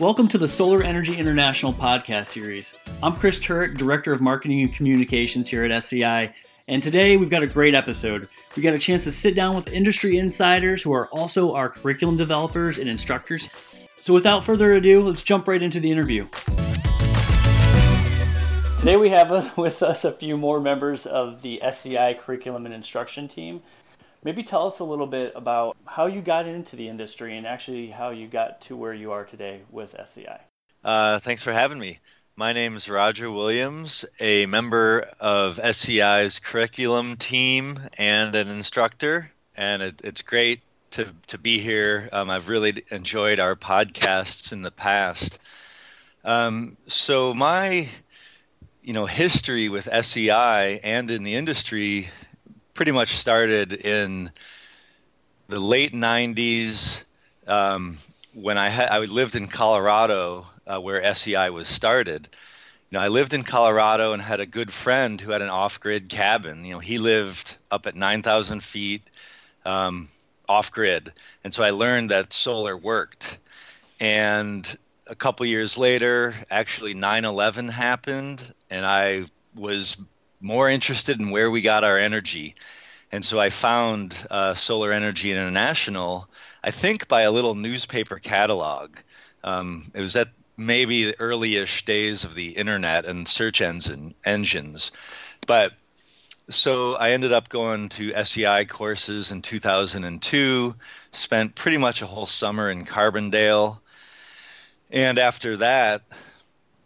Welcome to the Solar Energy International podcast series. I'm Chris Turek, Director of Marketing and Communications here at SEI, and today we've got a great episode. We got a chance to sit down with industry insiders who are also our curriculum developers and instructors. So without further ado, let's jump right into the interview. Today we have with us a few more members of the SEI curriculum and instruction team. Maybe tell us a little bit about how you got into the industry and actually how you got to where you are today with SEI. Uh, thanks for having me. My name is Roger Williams, a member of SEI's curriculum team and an instructor. And it, it's great to, to be here. Um, I've really enjoyed our podcasts in the past. Um, so my you know history with SEI and in the industry pretty much started in the late 90s um, when I, had, I lived in Colorado uh, where SEI was started. You know, I lived in Colorado and had a good friend who had an off-grid cabin. You know, he lived up at 9,000 feet um, off-grid, and so I learned that solar worked. And a couple years later, actually 9/11 happened, and I was more interested in where we got our energy. And so I found uh, Solar Energy International, I think by a little newspaper catalog. Um, it was at maybe the early-ish days of the internet and search engine engines. But so I ended up going to SEI courses in 2002, spent pretty much a whole summer in Carbondale. And after that,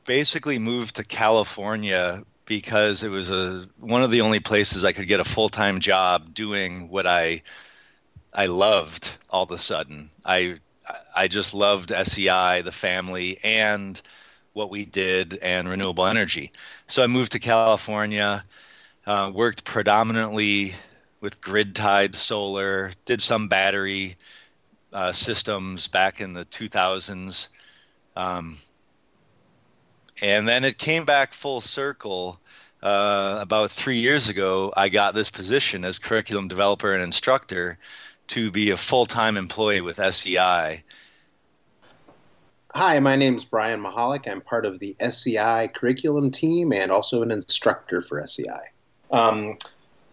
basically moved to California because it was a one of the only places I could get a full time job doing what I I loved all of a sudden. I I just loved SEI, the family, and what we did and renewable energy. So I moved to California, uh, worked predominantly with grid tied solar, did some battery uh, systems back in the 2000s. Um, and then it came back full circle. Uh, about three years ago, I got this position as curriculum developer and instructor to be a full time employee with SEI. Hi, my name is Brian Mahalik. I'm part of the SEI curriculum team and also an instructor for SEI. Um,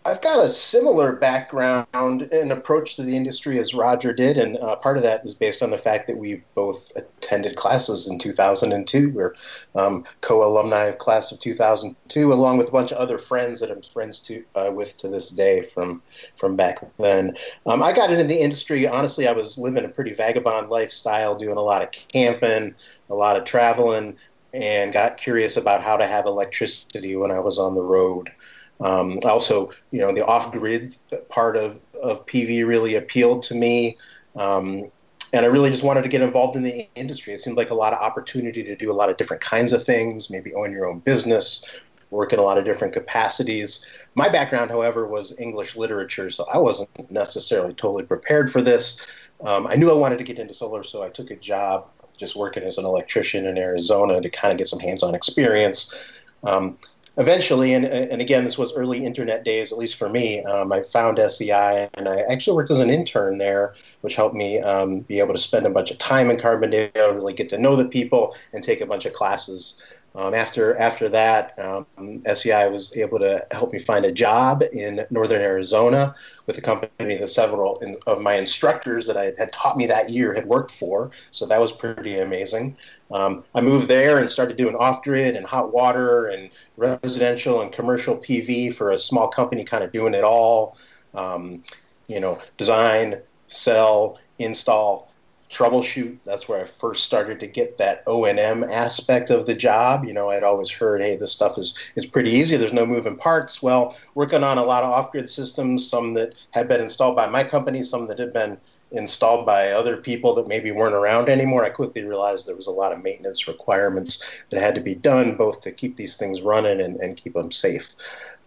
I've got a similar background and approach to the industry as Roger did, and uh, part of that is based on the fact that we both attended classes in 2002. We're um, co-alumni of class of 2002, along with a bunch of other friends that I'm friends to uh, with to this day from from back then. Um, I got into the industry honestly. I was living a pretty vagabond lifestyle, doing a lot of camping, a lot of traveling, and got curious about how to have electricity when I was on the road. Um, also, you know, the off-grid part of, of PV really appealed to me. Um, and I really just wanted to get involved in the industry. It seemed like a lot of opportunity to do a lot of different kinds of things, maybe own your own business, work in a lot of different capacities. My background, however, was English literature, so I wasn't necessarily totally prepared for this. Um, I knew I wanted to get into solar, so I took a job just working as an electrician in Arizona to kind of get some hands on experience. Um, eventually, and, and again, this was early internet days, at least for me, um, I found SEI and I actually worked as an intern there, which helped me um, be able to spend a bunch of time in Carbondale, really get to know the people, and take a bunch of classes. Um, after after that, um, SEI was able to help me find a job in northern Arizona with a company that several in, of my instructors that I had taught me that year had worked for. So that was pretty amazing. Um, I moved there and started doing off grid and hot water and residential and commercial PV for a small company, kind of doing it all. Um, you know, design, sell, install troubleshoot. That's where I first started to get that O and M aspect of the job. You know, I'd always heard, hey, this stuff is is pretty easy. There's no moving parts. Well, working on a lot of off-grid systems, some that had been installed by my company, some that had been installed by other people that maybe weren't around anymore. I quickly realized there was a lot of maintenance requirements that had to be done, both to keep these things running and, and keep them safe.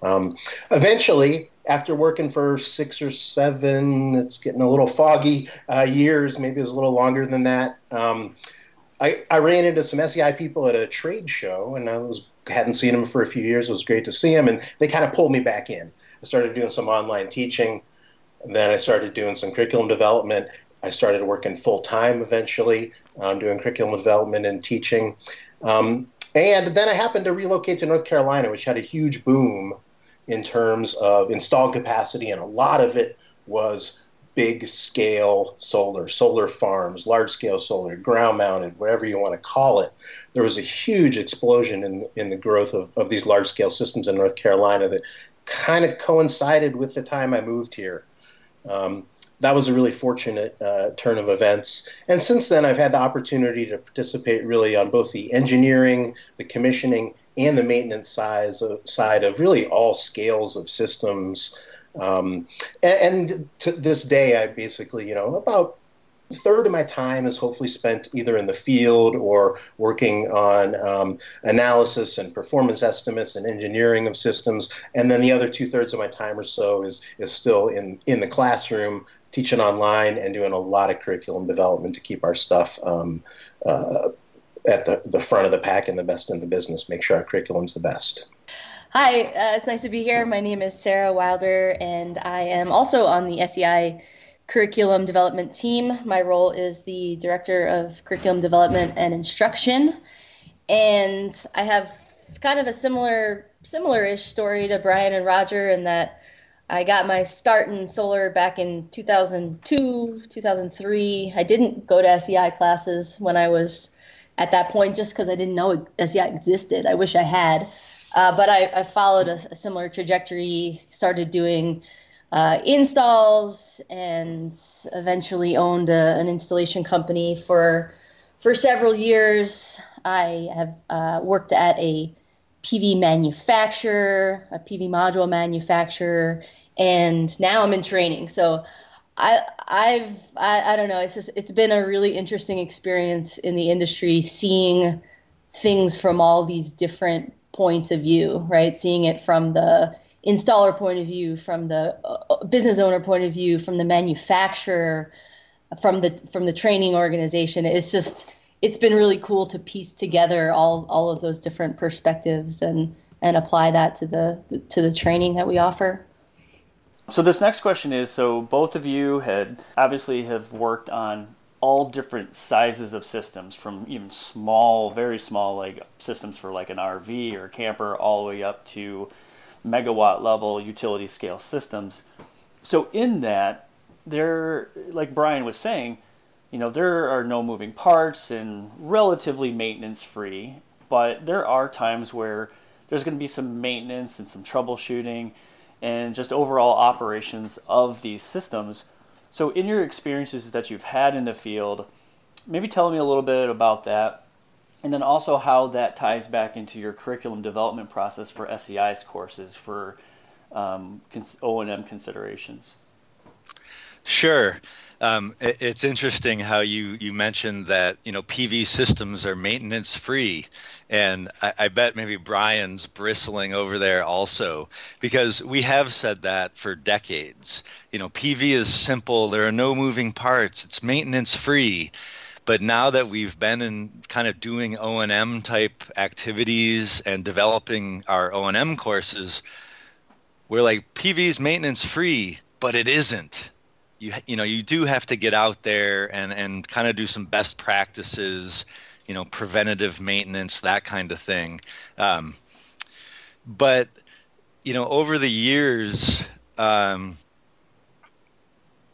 Um, eventually, after working for six or seven, it's getting a little foggy uh, years, maybe it was a little longer than that. Um, I, I ran into some SEI people at a trade show, and I was hadn't seen them for a few years. It was great to see them, and they kind of pulled me back in. I started doing some online teaching, and then I started doing some curriculum development, I started working full time eventually, um, doing curriculum development and teaching. Um, and then I happened to relocate to North Carolina, which had a huge boom in terms of installed capacity, and a lot of it was big scale solar, solar farms, large scale solar, ground mounted, whatever you want to call it. There was a huge explosion in, in the growth of, of these large scale systems in North Carolina that kind of coincided with the time I moved here. Um, that was a really fortunate uh, turn of events. And since then, I've had the opportunity to participate really on both the engineering, the commissioning, and the maintenance size of, side of really all scales of systems. Um, and, and, to this day, I basically, you know, about third of my time is hopefully spent either in the field or working on um, analysis and performance estimates and engineering of systems. And then the other two thirds of my time or so is is still in in the classroom, teaching online and doing a lot of curriculum development to keep our stuff. Um, uh, at the, the front of the pack and the best in the business, make sure our curriculum's the best. Hi, uh, it's nice to be here. My name is Sarah Wilder, and I am also on the SEI curriculum development team. My role is the director of curriculum development and instruction, and I have kind of a similar similar-ish story to Brian and Roger in that I got my start in solar back in 2002, 2003. I didn't go to SEI classes when I was at that point just because I didn't know SEI existed. I wish I had. Uh, but I, I followed a, a, similar trajectory, started doing uh, installs, and eventually owned a, an installation company for for several years. I have uh, worked at a PV manufacturer, a PV module manufacturer, and now I'm in training. So I I've I, I don't know. It's just it's been a really interesting experience in the industry, seeing things from all these different points of view, right? Seeing it from the installer point of view, from the uh, business owner point of view, from the manufacturer, from the from the training organization. It's just it's been really cool to piece together all all of those different perspectives and and apply that to the to the training that we offer. So this next question is so both of you had obviously have worked on all different sizes of systems from even small, very small like systems for like an RV or camper all the way up to megawatt level utility scale systems. So in that there like Brian was saying, you know, there are no moving parts and relatively maintenance free, but there are times where there's going to be some maintenance and some troubleshooting and just overall operations of these systems. So, in your experiences that you've had in the field, maybe tell me a little bit about that, and then also how that ties back into your curriculum development process for SEI's courses for um, O&M considerations. Sure. Um, it, it's interesting how you, you mentioned that you know PV systems are maintenance free, and I, I, bet maybe Brian's bristling over there also because we have said that for decades. You know, PV is simple. There are no moving parts. It's maintenance free. But now that we've been in kind of doing O and M type activities and developing our O and M courses, we're like PV's maintenance free, but it isn't. You you know you do have to get out there and and kind of do some best practices you know preventative maintenance that kind of thing. Um, but you know over the years um,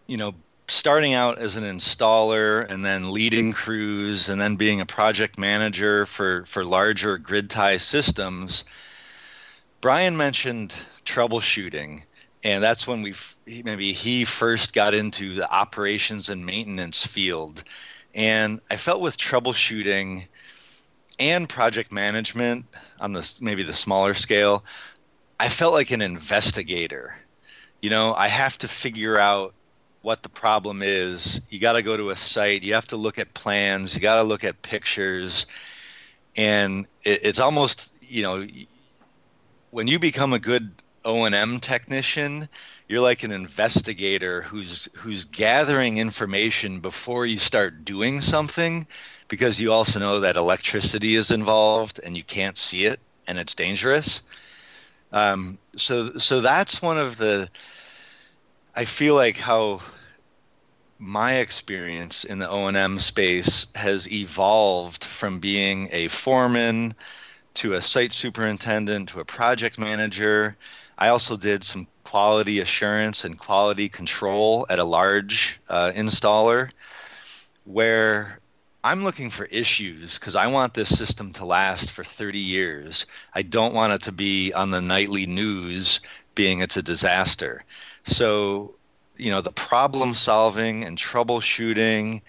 you know starting out as an installer and then leading crews and then being a project manager for for larger grid tie systems brian mentioned troubleshooting. And that's when we maybe he first got into the operations and maintenance field. And i felt with troubleshooting and project management on the maybe the smaller scale i felt like an investigator. You know i have to figure out what the problem is you got to go to a site you have to look at plans you got to look at pictures and it, it's almost you know when you become a good O&M technician, you're like an investigator who's who's gathering information before you start doing something because you also know that electricity is involved and you can't see it and it's dangerous. Um, so so that's one of the I feel like how my experience in the O&M space has evolved from being a foreman to a site superintendent to a project manager. I also did some quality assurance and quality control at a large uh, installer where I'm looking for issues because I want this system to last for 30 years. I don't want it to be on the nightly news being it's a disaster. So, you know, the problem solving and troubleshooting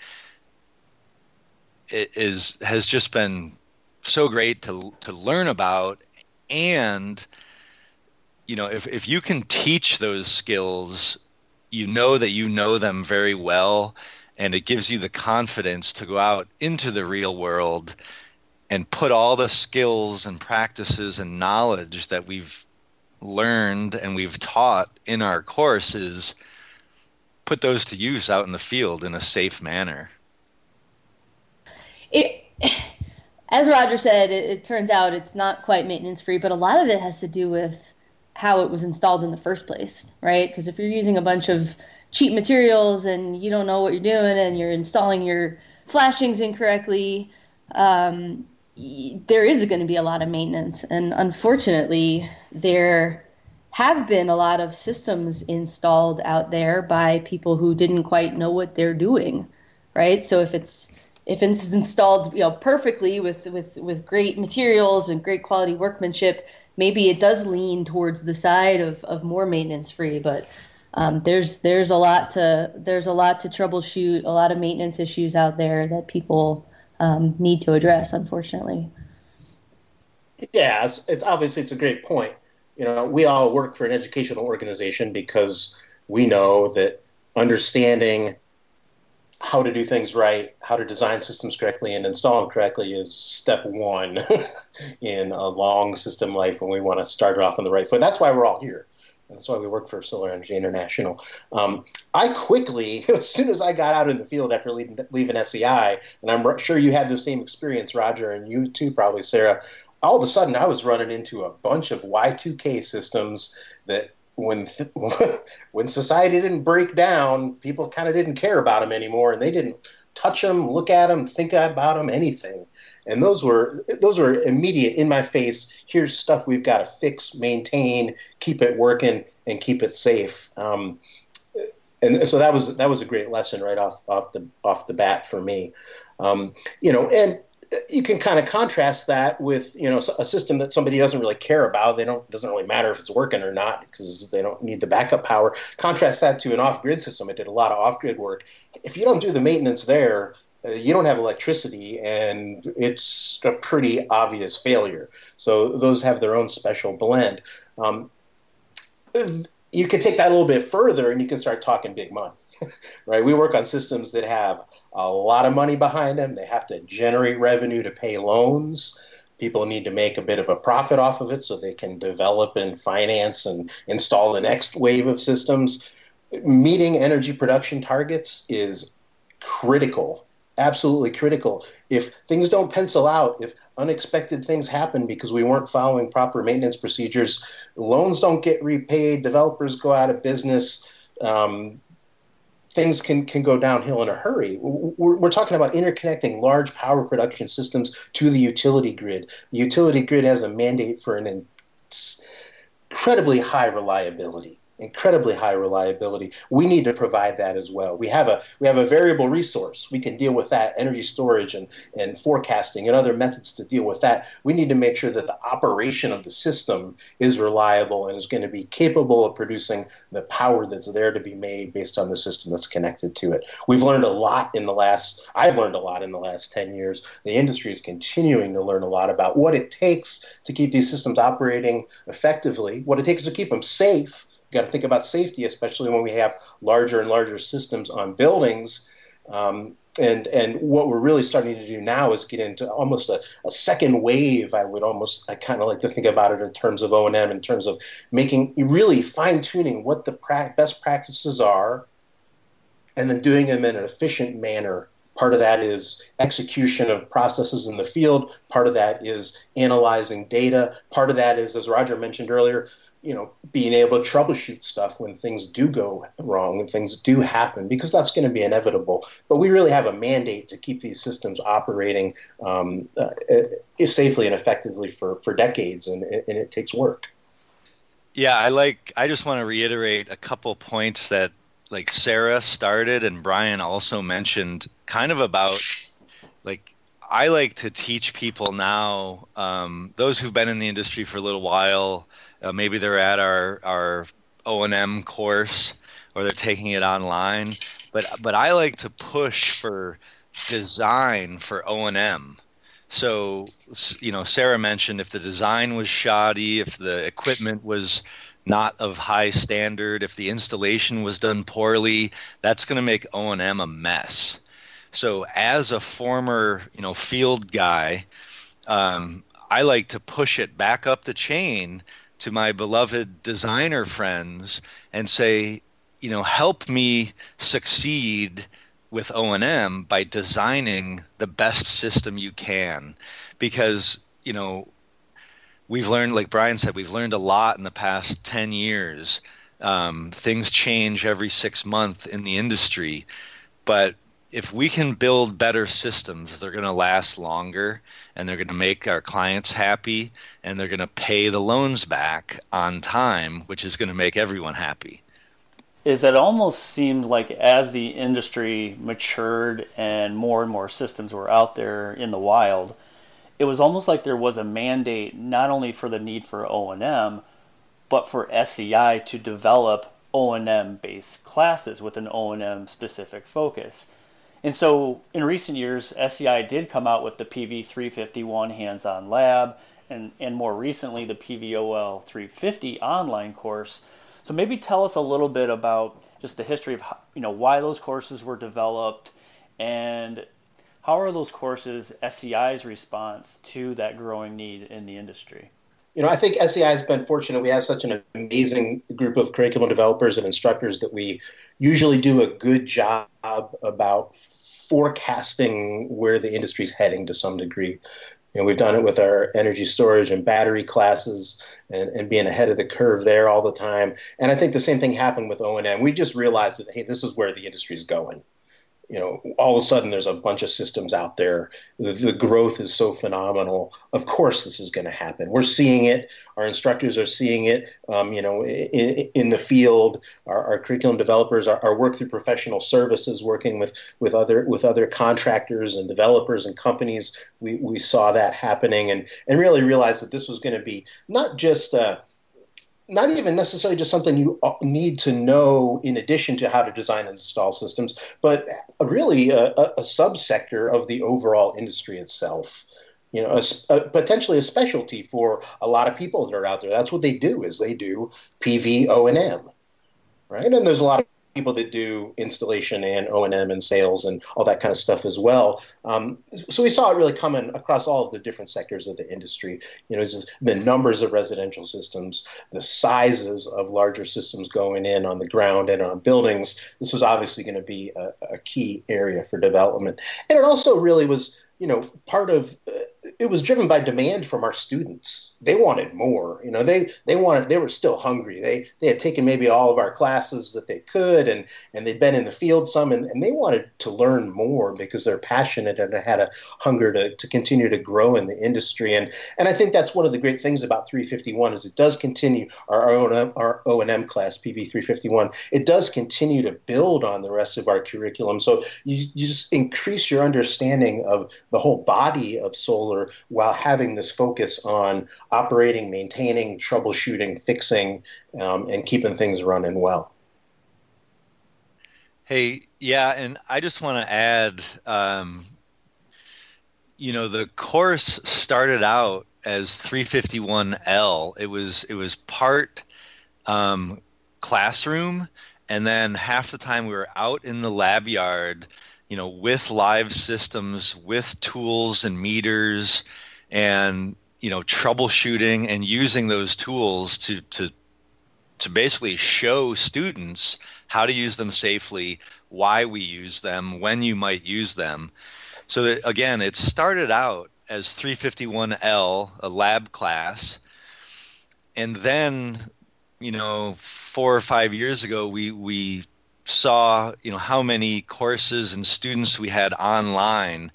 is has just been so great to to learn about. And you know if if you can teach those skills you know that you know them very well and it gives you the confidence to go out into the real world and put all the skills and practices and knowledge that we've learned and we've taught in our courses put those to use out in the field in a safe manner it as roger said it, it turns out it's not quite maintenance free but a lot of it has to do with how it was installed in the first place right because if you're using a bunch of cheap materials and you don't know what you're doing and you're installing your flashings incorrectly um, there is going to be a lot of maintenance. And unfortunately, there have been a lot of systems installed out there by people who didn't quite know what they're doing, right? So if it's if it's installed you know perfectly with with with great materials and great quality workmanship, maybe it does lean towards the side of of more maintenance free, but um, there's there's a lot to there's a lot to troubleshoot, a lot of maintenance issues out there that people um, need to address, unfortunately. Yeah, it's, it's obviously it's a great point. You know, we all work for an educational organization because we know that understanding how to do things right, how to design systems correctly, and install them correctly is step one in a long system life when we want to start off on the right foot. That's why we're all here. That's why we work for Solar Energy International. Um, I quickly, as soon as I got out in the field after leaving, leaving SEI, and I'm sure you had the same experience, Roger, and you too, probably, Sarah. All of a sudden, I was running into a bunch of Y2K systems that, when th- when society didn't break down, people kind of didn't care about them anymore, and they didn't touch them, look at them, think about them, anything. And those were those were immediate in my face here's stuff we've got to fix maintain keep it working and keep it safe. Um, and so that was that was a great lesson right off off the off the bat for me. Um, you know and you can kind of contrast that with you know a system that somebody doesn't really care about. They don't doesn't really matter if it's working or not because they don't need the backup power. Contrast that to an off-grid system. I did a lot of off-grid work. If you don't do the maintenance there uh, you don't have electricity and it's a pretty obvious failure. So those have their own special blend. Um, you can take that a little bit further and you can start talking big money, right? We work on systems that have a lot of money behind them. They have to generate revenue to pay loans. People need to make a bit of a profit off of it so they can develop and finance and install the next wave of systems. Meeting energy production targets is critical absolutely critical. If things don't pencil out, if unexpected things happen because we weren't following proper maintenance procedures, loans don't get repaid, developers go out of business. Um, things can, can go downhill in a hurry. We're, we're, talking about interconnecting large power production systems to the utility grid. The utility grid has a mandate for an incredibly high reliability incredibly high reliability. We need to provide that as well. We have a we have a variable resource. We can deal with that energy storage and, and forecasting and other methods to deal with that. We need to make sure that the operation of the system is reliable and is going to be capable of producing the power that's there to be made based on the system that's connected to it. We've learned a lot in the last I've learned a lot in the last 10 years. The industry is continuing to learn a lot about what it takes to keep these systems operating effectively, what it takes to keep them safe got to think about safety, especially when we have larger and larger systems on buildings. Um, and and what we're really starting to do now is get into almost a, a second wave. I would almost I kind of like to think about it in terms of O and M, in terms of making really fine tuning what the pra- best practices are, and then doing them in an efficient manner. Part of that is execution of processes in the field. Part of that is analyzing data. Part of that is, as Roger mentioned earlier, you know, being able to troubleshoot stuff when things do go wrong and things do happen, because that's going to be inevitable. But we really have a mandate to keep these systems operating um, uh, safely and effectively for, for decades, and, and it takes work. Yeah, I like. I just want to reiterate a couple points that, like Sarah started and Brian also mentioned, kind of about, like I like to teach people now, um, those who've been in the industry for a little while, uh, maybe they're at our our O and M course or they're taking it online. But but I like to push for design for O and M. So you know, Sarah mentioned if the design was shoddy, if the equipment was not of high standard, if the installation was done poorly, that's going to make O and M a mess. So as a former you know field guy, um, I like to push it back up the chain to my beloved designer friends and say, you know, help me succeed with O&M by designing the best system you can because, you know, we've learned like Brian said, we've learned a lot in the past 10 years. Um, things change every 6 months in the industry, but if we can build better systems, they're going to last longer and they're going to make our clients happy and they're going to pay the loans back on time, which is going to make everyone happy. Is that almost seemed like as the industry matured and more and more systems were out there in the wild, it was almost like there was a mandate not only for the need for O&M, but for SEI to develop O&M based classes with an O&M specific focus and so in recent years, SEI did come out with the PV 351 hands on lab and, and more recently the PVOL 350 online course. So maybe tell us a little bit about just the history of how, you know why those courses were developed and how are those courses SEI's response to that growing need in the industry? You know, I think SEI has been fortunate. We have such an amazing group of curriculum developers and instructors that we usually do a good job about forecasting where the industry is heading to some degree. You know, we've done it with our energy storage and battery classes and, and being ahead of the curve there all the time. And I think the same thing happened with O&M. We just realized that, hey, this is where the industry is going you know, all of a sudden there's a bunch of systems out there. The, the growth is so phenomenal. Of course, this is going to happen. We're seeing it. Our instructors are seeing it. Um, you know, in, in the field, our, our curriculum developers, our, our, work through professional services, working with with other with other contractors and developers and companies. We we saw that happening and and really realized that this was going to be not just. Uh, not even necessarily just something you uh, need to know in addition to how to design and install systems, but really a, a subsector of the overall industry itself. You know, a, a, potentially a specialty for a lot of people that are out there. That's what they do is they do PV O and M, right? And there's a lot of people that do installation and O&M and sales and all that kind of stuff as well. Um, so we saw it really coming across all of the different sectors of the industry. You know, the numbers of residential systems, the sizes of larger systems going in on the ground and on buildings. This was obviously going to be a, a key area for development. And it also really was you know, part of uh, it was driven by demand from our students. They wanted more. You know, they they wanted they were still hungry. They they had taken maybe all of our classes that they could, and and they'd been in the field some, and, and they wanted to learn more because they're passionate and had a hunger to, to continue to grow in the industry. And and I think that's one of the great things about 351 is it does continue our own our O and M class PV 351. It does continue to build on the rest of our curriculum. So you you just increase your understanding of the whole body of solar while having this focus on operating, maintaining, troubleshooting, fixing, um, and keeping things running well. Hey, yeah, and I just want to add, um, you know, the course started out as 351L. It was it was part um, classroom, and then half the time we were out in the lab yard you know, with live systems, with tools and meters, and you know, troubleshooting and using those tools to to to basically show students how to use them safely, why we use them, when you might use them. So that again, it started out as 351L, a lab class, and then you know, four or five years ago, we we saw you know how many courses and students we had online,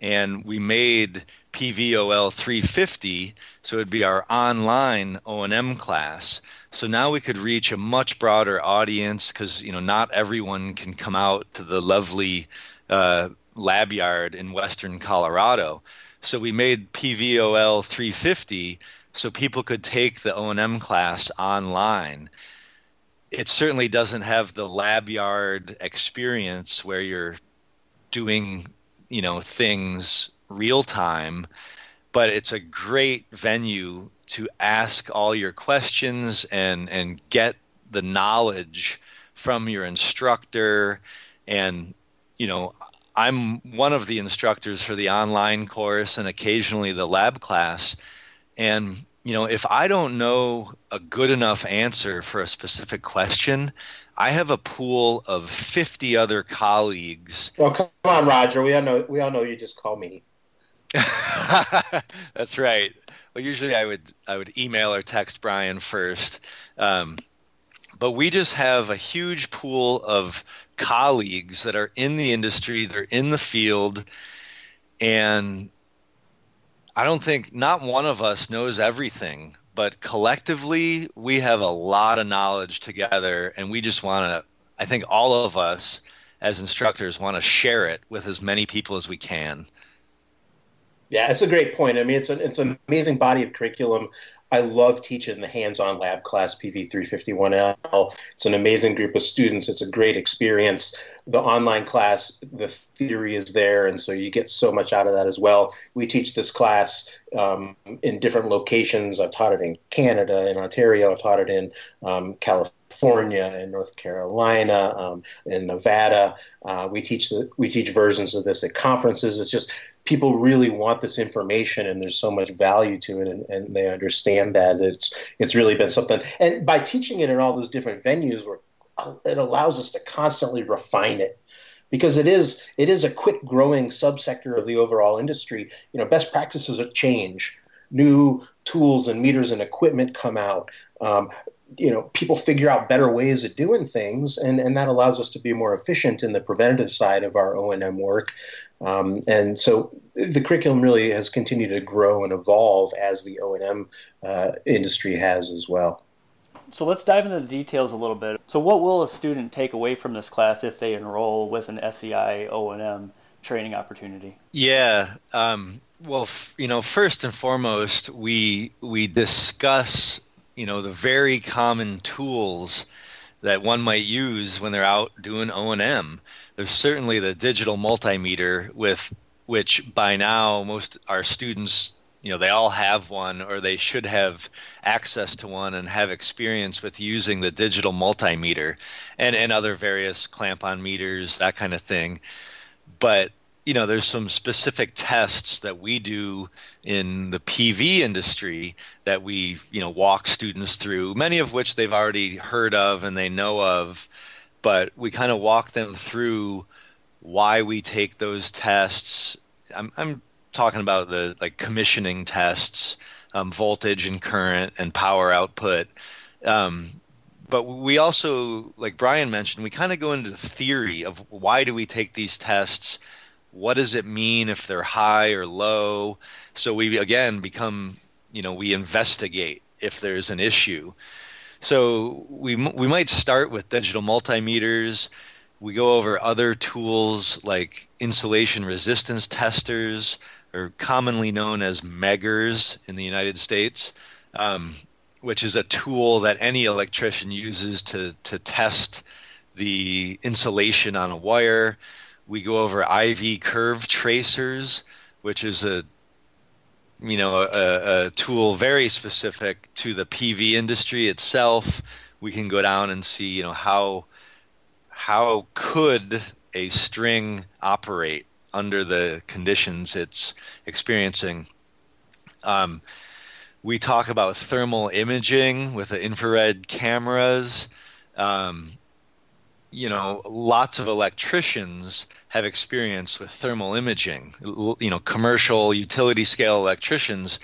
and we made PVOL 350, so it'd be our online O&M class. So now we could reach a much broader audience because you know not everyone can come out to the lovely uh, lab yard in western Colorado. So we made PVOL 350 so people could take the O&M class online. It certainly doesn't have the lab yard experience where you're doing, you know, things real time, but it's a great venue to ask all your questions and and get the knowledge from your instructor and you know I'm one of the instructors for the online course and occasionally the lab class. And, you know, if I don't know a good enough answer for a specific question, I have a pool of 50 other colleagues. Well, come on, Roger. We all know, we all know you just call me. That's right. Well, usually I would I would email or text Brian first, um, but we just have a huge pool of colleagues that are in the industry, they're in the field, and I don't think not one of us knows everything, but collectively we have a lot of knowledge together, and we just want to. I think all of us as instructors want to share it with as many people as we can. Yeah, it's a great point. I mean, it's an it's an amazing body of curriculum. I love teaching the hands-on lab class PV351L. It's an amazing group of students. It's a great experience. The online class, the theory is there, and so you get so much out of that as well. We teach this class um, in different locations. I've taught it in Canada, in Ontario. I've taught it in um, California, in North Carolina, um, in Nevada. Uh, we teach the, we teach versions of this at conferences. It's just people really want this information and there's so much value to it and, and they understand that it's it's really been something. And by teaching it in all those different venues it allows us to constantly refine it because it is it is a quick growing subsector of the overall industry. You know best practices change. New tools and meters and equipment come out. Um, you know people figure out better ways of doing things and, and that allows us to be more efficient in the preventative side of our o&m work. Um, and so the curriculum really has continued to grow and evolve as the o&m uh, industry has as well. So let's dive into the details a little bit. So what will a student take away from this class if they enroll with an sei o&m training opportunity? Yeah um, well you know first and foremost we we discuss you know the very common tools that one might use when they're out doing O&M. There's certainly the digital multimeter with which by now most our students you know they all have one or they should have access to one and have experience with using the digital multimeter and and other various clamp on meters that kind of thing but you know there's some specific tests that we do in the PV industry that we you know walk students through many of which they've already heard of and they know of but we kind of walk them through why we take those tests. I'm I'm talking about the like commissioning tests um, voltage and current and power output. Um, but we also like Brian mentioned we kind of go into the theory of why do we take these tests what does it mean if they're high or low? So we again become you know we investigate if there's an issue. So we we might start with digital multimeters. We go over other tools like insulation resistance testers or commonly known as meggers in the United States um, which is a tool that any electrician uses to to test the insulation on a wire we go over IV curve tracers, which is a you know a, a, tool very specific to the PV industry itself. We can go down and see you know how how could a string operate under the conditions it's experiencing. Um, we talk about thermal imaging with the infrared cameras. Um, you know, lots of electricians have experience with thermal imaging. You know, commercial utility scale electricians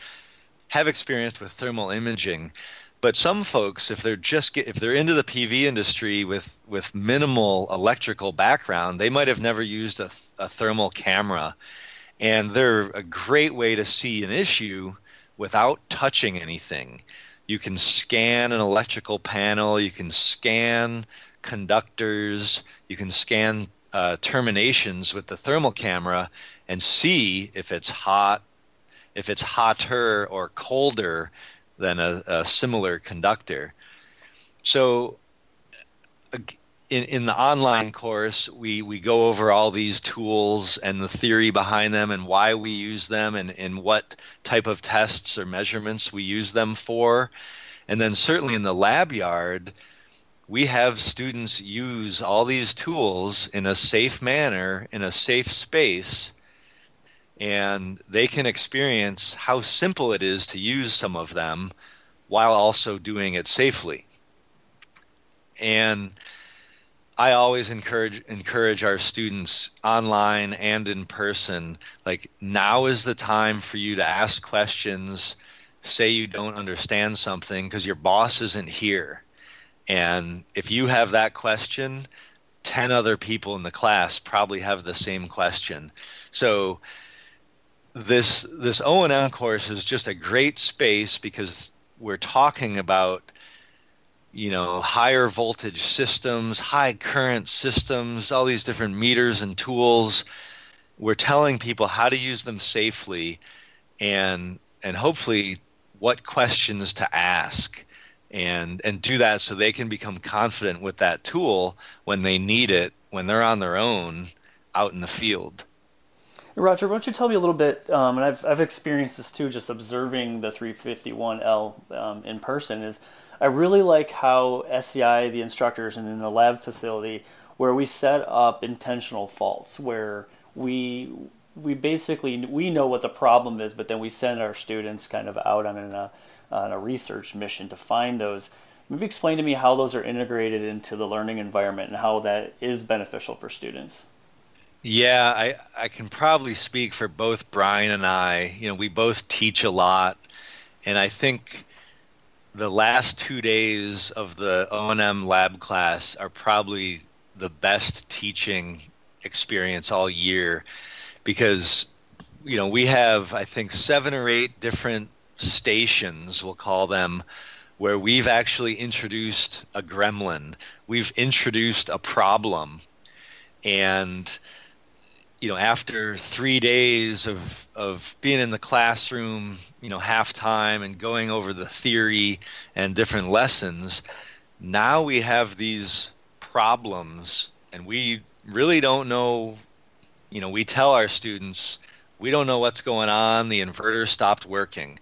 have experience with thermal imaging. but some folks if they're just get, if they're into the pv industry with with minimal electrical background they might have never used a, a thermal camera and they're a great way to see an issue without touching anything you can scan an electrical panel you can scan conductors you can scan uh, terminations with the thermal camera and see if it's hot if it's hotter or colder than a, a similar conductor. So, in, in the online course, we, we go over all these tools and the theory behind them and why we use them and, and what type of tests or measurements we use them for. And then, certainly in the lab yard, we have students use all these tools in a safe manner, in a safe space, and they can experience how simple it is to use some of them while also doing it safely. And I always encourage encourage our students online and in person like now is the time for you to ask questions, say you don't understand something because your boss isn't here. And if you have that question, 10 other people in the class probably have the same question. So this this O&M course is just a great space because we're talking about you know higher voltage systems, high current systems, all these different meters and tools. We're telling people how to use them safely and and hopefully what questions to ask and and do that so they can become confident with that tool when they need it when they're on their own out in the field. Roger, why don't you tell me a little bit? Um, and I've I've experienced this too, just observing the 351L um, in person. Is I really like how SEI, the instructors, and in the lab facility, where we set up intentional faults, where we we basically we know what the problem is, but then we send our students kind of out on a uh, on a research mission to find those. Maybe explain to me how those are integrated into the learning environment and how that is beneficial for students. Yeah, I, I can probably speak for both Brian and I. You know, we both teach a lot, and I think the last two days of the O&M lab class are probably the best teaching experience all year because you know we have I think seven or eight different stations we'll call them where we've actually introduced a gremlin we've introduced a problem and you know, after three days of of being in the classroom, you know, half time and going over the theory and different lessons, now we have these problems, and we really don't know. You know, we tell our students we don't know what's going on. The inverter stopped working,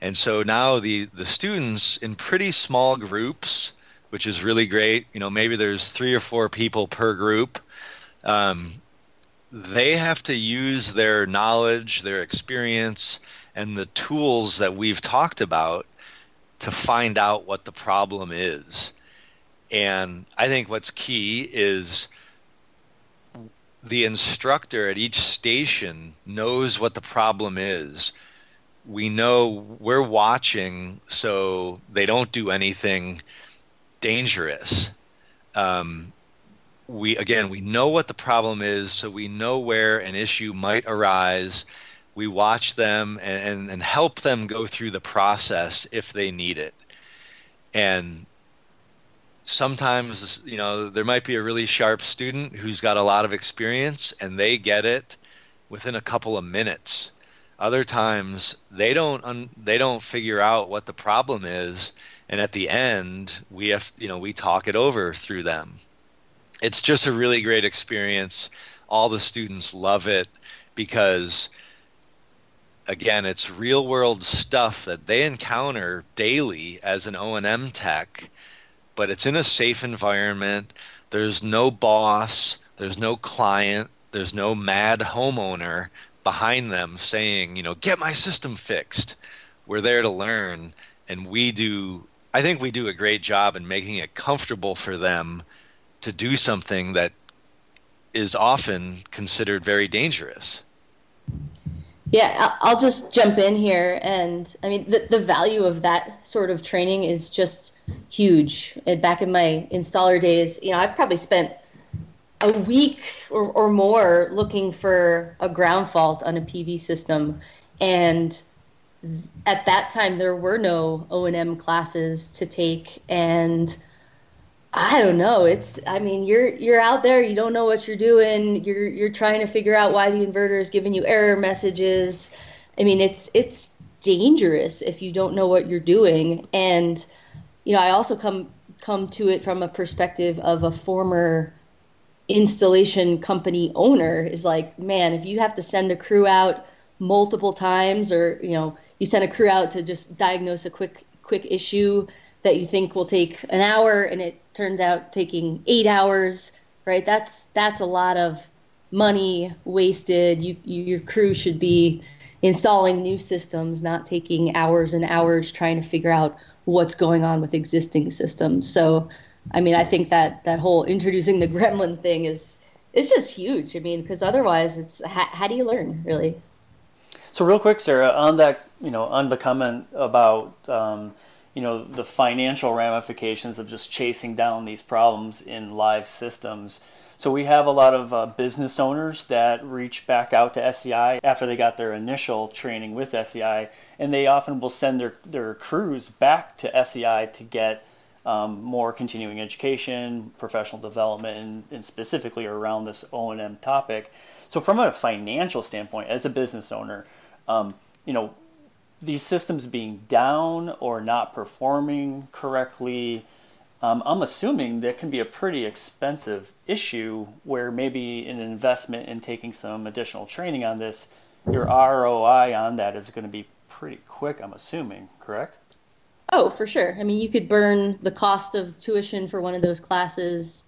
and so now the the students in pretty small groups, which is really great. You know, maybe there's three or four people per group. Um, they have to use their knowledge, their experience, and the tools that we've talked about to find out what the problem is. And I think what's key is the instructor at each station knows what the problem is. We know we're watching so they don't do anything dangerous. Um, we again we know what the problem is so we know where an issue might arise we watch them and, and, and, help them go through the process if they need it and sometimes you know there might be a really sharp student who's got a lot of experience and they get it within a couple of minutes. Other times they don't un, they don't figure out what the problem is and at the end we have you know we talk it over through them. It's just a really great experience. All the students love it because again, it's real world stuff that they encounter daily as an O&M tech, but it's in a safe environment. There's no boss, there's no client, there's no mad homeowner behind them saying, you know, get my system fixed. We're there to learn and we do I think we do a great job in making it comfortable for them to do something that is often considered very dangerous. Yeah, I'll just jump in here. And I mean, the, the value of that sort of training is just huge. And back in my installer days, you know, I've probably spent a week or, or more looking for a ground fault on a PV system. And at that time, there were no O&M classes to take. And I don't know. It's I mean, you're you're out there, you don't know what you're doing. You're you're trying to figure out why the inverter is giving you error messages. I mean, it's it's dangerous if you don't know what you're doing. And you know, I also come come to it from a perspective of a former installation company owner is like, man, if you have to send a crew out multiple times or, you know, you send a crew out to just diagnose a quick quick issue that you think will take an hour and it turns out taking eight hours, right? That's that's a lot of money wasted. You, you your crew should be installing new systems, not taking hours and hours trying to figure out what's going on with existing systems. So, I mean, I think that that whole introducing the gremlin thing is it's just huge. I mean, because otherwise, it's how, how do you learn really? So, real quick, Sarah, on that, you know, on the comment about um, you know the financial ramifications of just chasing down these problems in live systems. So we have a lot of uh, business owners that reach back out to SEI after they got their initial training with SEI, and they often will send their, their crews back to SEI to get um, more continuing education, professional development, and, and specifically around this O&M topic. So from a financial standpoint, as a business owner, um, you know, these systems being down or not performing correctly, um, I'm assuming that can be a pretty expensive issue where maybe an investment in taking some additional training on this, your ROI on that is going to be pretty quick, I'm assuming, correct? Oh, for sure. I mean, you could burn the cost of tuition for one of those classes.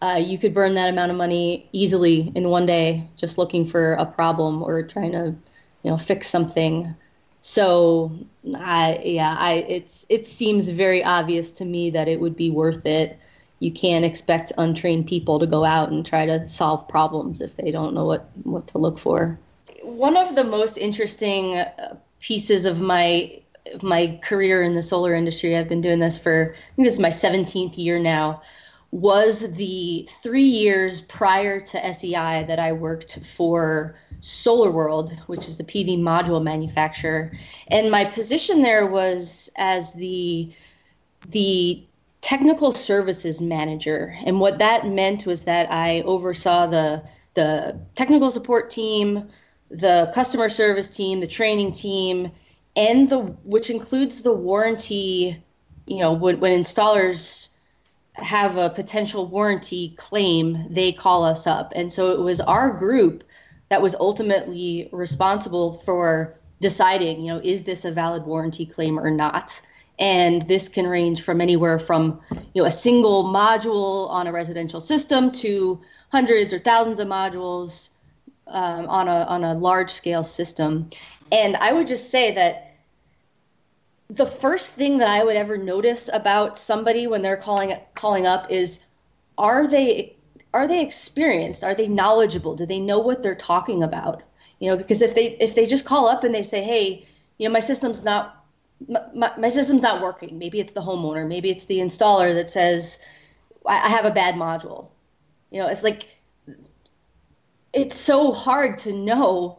Uh, you could burn that amount of money easily in one day just looking for a problem or trying to, you know, fix something. So I yeah, I it's it seems very obvious to me that it would be worth it. You can't expect untrained people to go out and try to solve problems if they don't know what what to look for. One of the most interesting uh, pieces of my of my career in the solar industry, I've been doing this for I think this is my 17th year now, was the 3 years prior to SEI that I worked for Solar World, which is the PV module manufacturer, and my position there was as the the technical services manager. And what that meant was that I oversaw the the technical support team, the customer service team, the training team, and the which includes the warranty. You know, when, when installers have a potential warranty claim, they call us up, and so it was our group that was ultimately responsible for deciding, you know, is this a valid warranty claim or not? And this can range from anywhere from, you know, a single module on a residential system to hundreds or thousands of modules um, on a on a large scale system. And I would just say that the first thing that I would ever notice about somebody when they're calling calling up is, are they are they experienced? Are they knowledgeable? Do they know what they're talking about? You know, because if they if they just call up and they say, "Hey, you know, my system's not my, my system's not working. Maybe it's the homeowner. Maybe it's the installer that says I, I have a bad module." You know, it's like it's so hard to know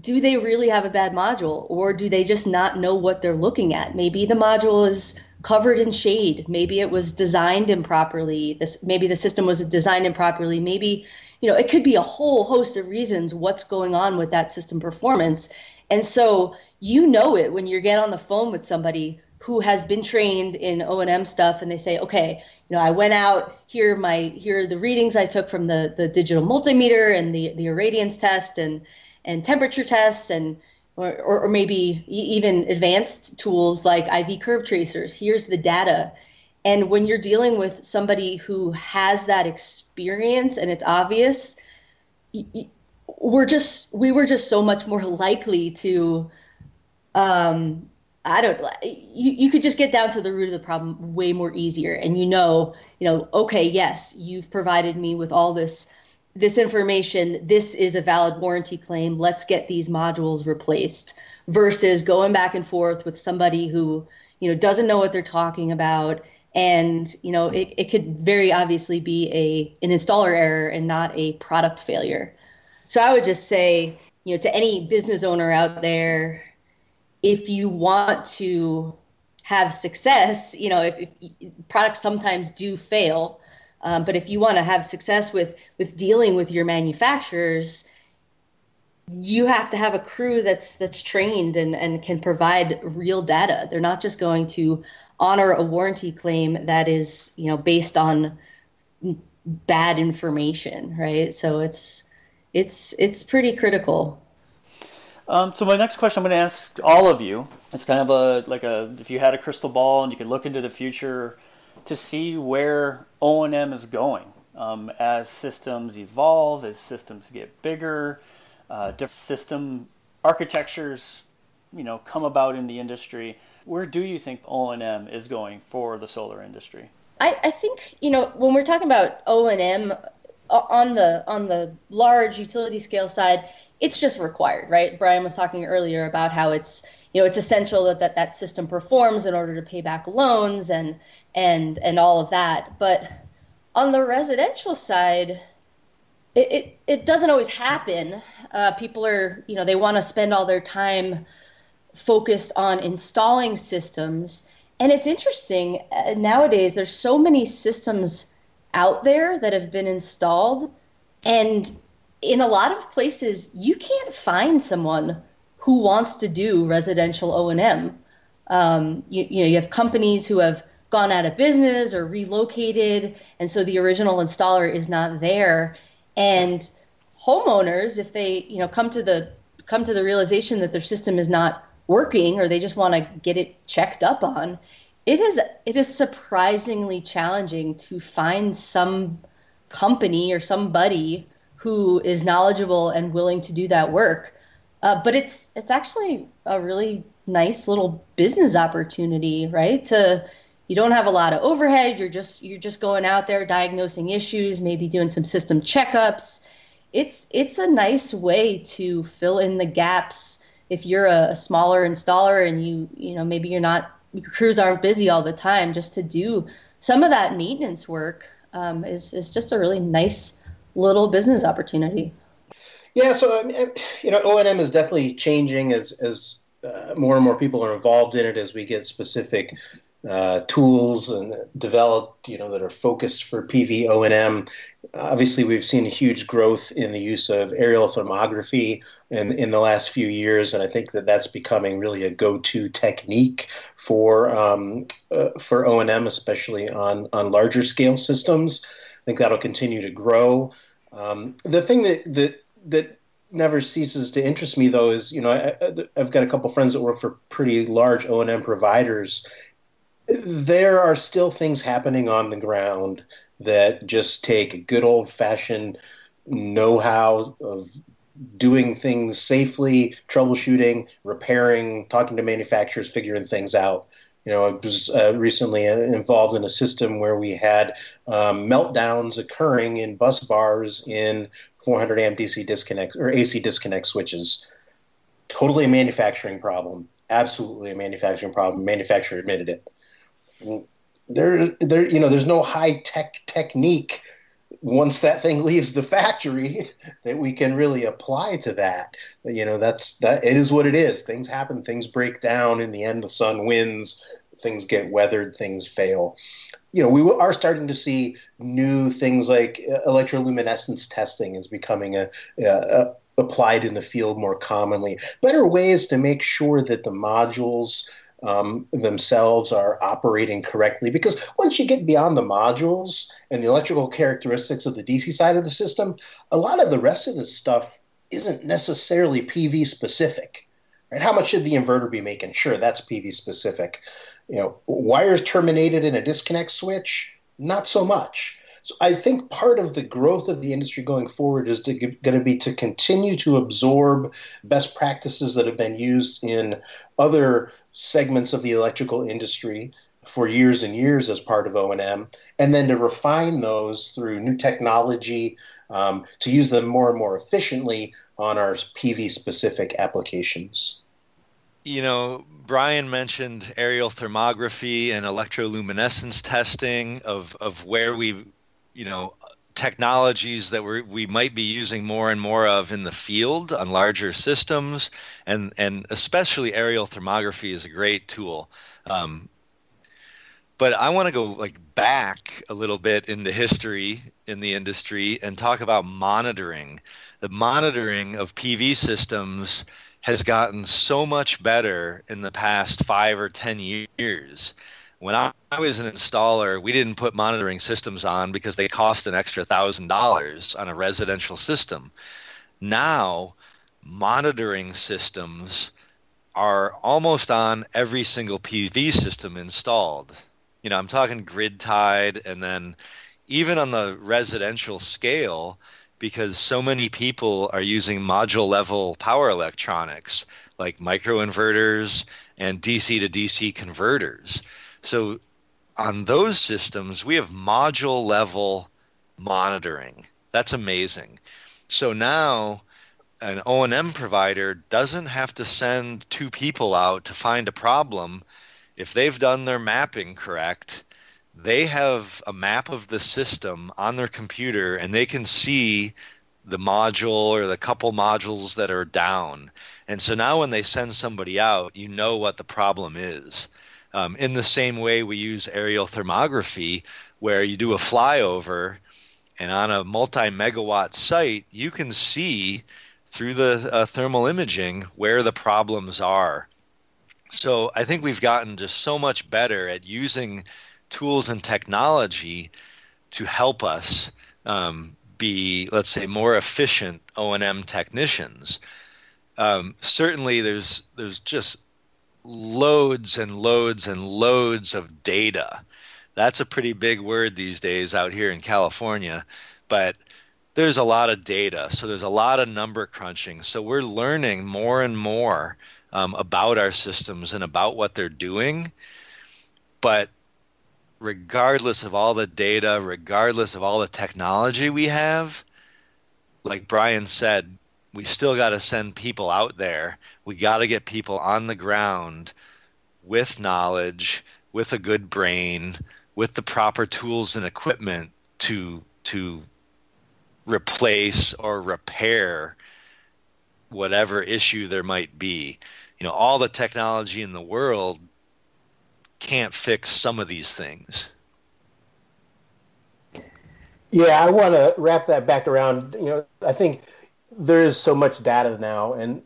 do they really have a bad module or do they just not know what they're looking at? Maybe the module is covered in shade. Maybe it was designed improperly. This maybe the system was designed improperly. Maybe you know it could be a whole host of reasons what's going on with that system performance. And so you know it when you get on the phone with somebody who has been trained in O&M stuff and they say, okay, you know, I went out here my here are the readings I took from the the digital multimeter and the the irradiance test and and temperature tests and or, or, maybe even advanced tools like IV curve tracers. Here's the data. And when you're dealing with somebody who has that experience and it's obvious, we're just we were just so much more likely to um I don't you, you could just get down to the root of the problem way more easier and you know, you know, okay, yes, you've provided me with all this this information, this is a valid warranty claim. Let's get these modules replaced versus going back and forth with somebody who, you know, doesn't know what they're talking about. And, you know, it, it could very obviously be a an installer error and not a product failure. So I would just say, you know, to any business owner out there, if you want to have success, you know, if, if products sometimes do fail, um, but if you want to have success with with dealing with your manufacturers, you have to have a crew that's that's trained and, and can provide real data. They're not just going to honor a warranty claim that is, you know, based on bad information, right? So it's it's it's pretty critical. Um, so my next question I'm going to ask all of you. It's kind of a like a if you had a crystal ball and you could look into the future to see where O&M is going um, as systems evolve, as systems get bigger, uh, different system architectures, you know, come about in the industry. Where do you think O&M is going for the solar industry? I, I think you know when we're talking about O&M on the on the large utility scale side, it's just required, right? Brian was talking earlier about how it's you know it's essential that that, that system performs in order to pay back loans and and and all of that. But on the residential side it it, it doesn't always happen. Uh, people are you know they want to spend all their time focused on installing systems. And it's interesting uh, nowadays there's so many systems out there that have been installed and in a lot of places you can't find someone who wants to do residential O&M. Um, you, you know, you have companies who have gone out of business or relocated, and so the original installer is not there. And homeowners, if they you know come to the come to the realization that their system is not working or they just want to get it checked up on, it is it is surprisingly challenging to find some company or somebody who is knowledgeable and willing to do that work. Uh, but it's it's actually a really nice little business opportunity, right? To you don't have a lot of overhead. You're just you're just going out there diagnosing issues, maybe doing some system checkups. It's it's a nice way to fill in the gaps if you're a, a smaller installer and you you know maybe you're not your crews aren't busy all the time. Just to do some of that maintenance work um, is is just a really nice little business opportunity. Yeah, so I mean, you know, O and M is definitely changing as as uh, more and more people are involved in it as we get specific uh, tools and developed, you know, that are focused for PV O and M. Obviously, we've seen a huge growth in the use of aerial thermography in in the last few years, and I think that that's becoming really a go-to technique for um, uh, for O and M, especially on on larger scale systems. I think that'll continue to grow. Um, the thing that that that never ceases to interest me though is you know I, have got a couple friends that work for pretty large O and M providers. There are still things happening on the ground that just take a good old fashioned know how of doing things safely, troubleshooting, repairing, talking to manufacturers, figuring things out. You know, I was uh, recently involved in a system where we had um, meltdowns occurring in bus bars in 400 amp DC disconnect or AC disconnect switches. Totally a manufacturing problem. Absolutely a manufacturing problem. Manufacturer admitted it. There, there, you know, there's no high tech technique. Once that thing leaves the factory that we can really apply to that. You know that's that it is what it is. Things happen things break down. In the end the sun wins things get weathered things fail. You know, we are starting to see new things like uh, electroluminescence testing is becoming a, a, a applied in the field more commonly. Better ways to make sure that the modules um, themselves are operating correctly. Because once you get beyond the modules and the electrical characteristics of the DC side of the system, a lot of the rest of this stuff isn't necessarily PV specific. Right? How much should the inverter be making? Sure, that's PV specific you know, wires terminated in a disconnect switch, not so much. So I think part of the growth of the industry going forward is going to be to continue to absorb best practices that have been used in other segments of the electrical industry. for years and years as part of O&M, and then to refine those through new technology um, to use them more and more efficiently on our PV specific applications. You know, Brian mentioned aerial thermography and electroluminescence testing of, of where we, you know, technologies that we we might be using more and more of in the field on larger systems, and and especially aerial thermography is a great tool. Um, but I want to go like back a little bit into history in the industry and talk about monitoring. The monitoring of PV systems has gotten so much better in the past five or ten years when I, was an installer, we didn't put monitoring systems on because they cost an extra thousand dollars on a residential system. Now, monitoring systems are almost on every single PV system installed. You know, I'm talking grid tied, and then even on the residential scale, because so many people are using module level power electronics like microinverters and DC to DC converters. So on those systems, we have module level monitoring. That's amazing. So now an O&M provider doesn't have to send two people out to find a problem. If they've done their mapping correct, they have a map of the system on their computer and they can see the module or the couple modules that are down. And so now when they send somebody out, you know what the problem is. Um, in the same way, we use aerial thermography, where you do a flyover, and on a multi megawatt site, you can see through the uh, thermal imaging where the problems are. So I think we've gotten just so much better at using tools and technology to help us um, be, let's say, more efficient O&M technicians. Um, certainly, there's there's just loads and loads and loads of data. That's a pretty big word these days out here in California, but there's a lot of data. So there's a lot of number crunching. So we're learning more and more um, about our systems and about what they're doing. But regardless of all the data, regardless of all the technology we have, like Brian said, we still got to send people out there. We got to get people on the ground with knowledge, with a good brain, with the proper tools and equipment to to replace or repair whatever issue there might be. You know, all the technology in the world can't fix some of these things. Yeah, I want to wrap that back around. You know, I think there is so much data now, and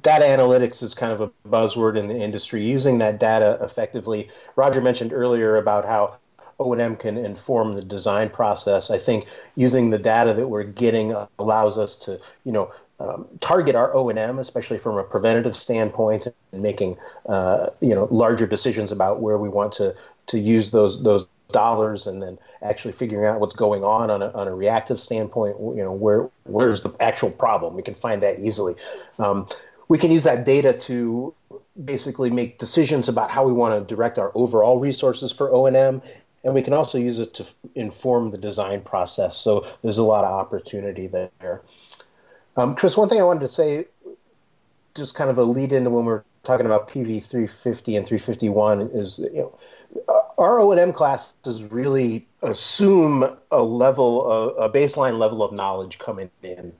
data analytics is kind of a buzzword in the industry. Using that data effectively, Roger mentioned earlier about how O&M can inform the design process. I think using the data that we're getting allows us to, you know, um, target our O&M, especially from a preventative standpoint, and making, uh, you know, larger decisions about where we want to to use those those dollars and then actually figuring out what's going on on a, on a reactive standpoint you know where where's the actual problem? We can find that easily. Um, we can use that data to basically make decisions about how we want to direct our overall resources for o&m and we can also use it to inform the design process. So there's a lot of opportunity there. Um, chris one thing i wanted to say just kind of a lead into when we're talking about pv 350 and 351 is you know our O&M classes really assume a level, a, baseline level of knowledge coming in.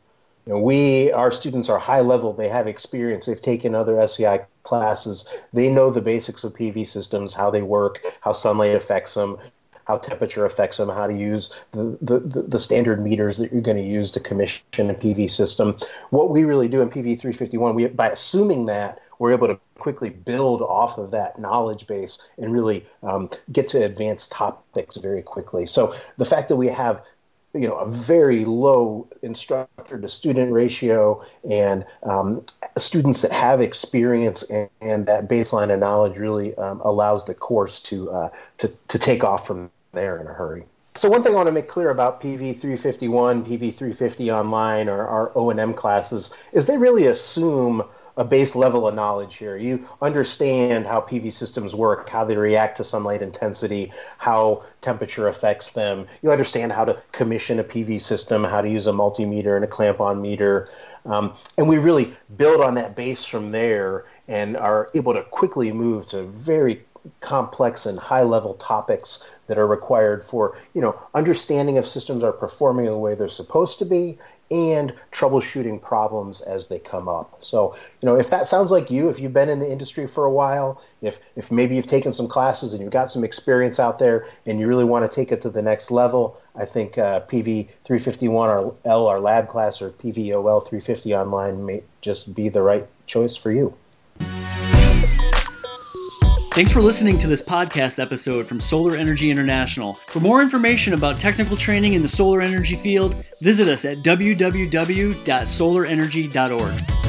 You know, we, our students are high level. They have experience. They've taken other SEI classes. They know the basics of PV systems, how they work, how sunlight affects them, how temperature affects them, how to use the, the, the standard meters that you're going to use to commission a PV system. What we really do in PV 351, we, by assuming that, we're able to quickly build off of that knowledge base and really um, get to advanced topics very quickly. So the fact that we have you know a very low instructor to student ratio and um, students that have experience and, and, that baseline of knowledge really um, allows the course to, uh, to to take off from there in a hurry. So one thing I want to make clear about PV 351, PV 350 online, or our O and M classes is they really assume a base level of knowledge here. You understand how PV systems work, how they react to sunlight intensity, how temperature affects them. You understand how to commission a PV system, how to use a multimeter and a clamp on meter. Um, and we really build on that base from there and are able to quickly move to very complex and high level topics that are required for you know understanding if systems are performing the way they're supposed to be and troubleshooting problems as they come up. So, you know, if that sounds like you, if you've been in the industry for a while, if if maybe you've taken some classes and you've got some experience out there and you really want to take it to the next level, I think uh, PV 351 or L, our lab class, or PVOL 350 online may just be the right choice for you. Thanks for listening to this podcast episode from Solar Energy International. For more information about technical training in the solar energy field, visit us at www.solarenergy.org.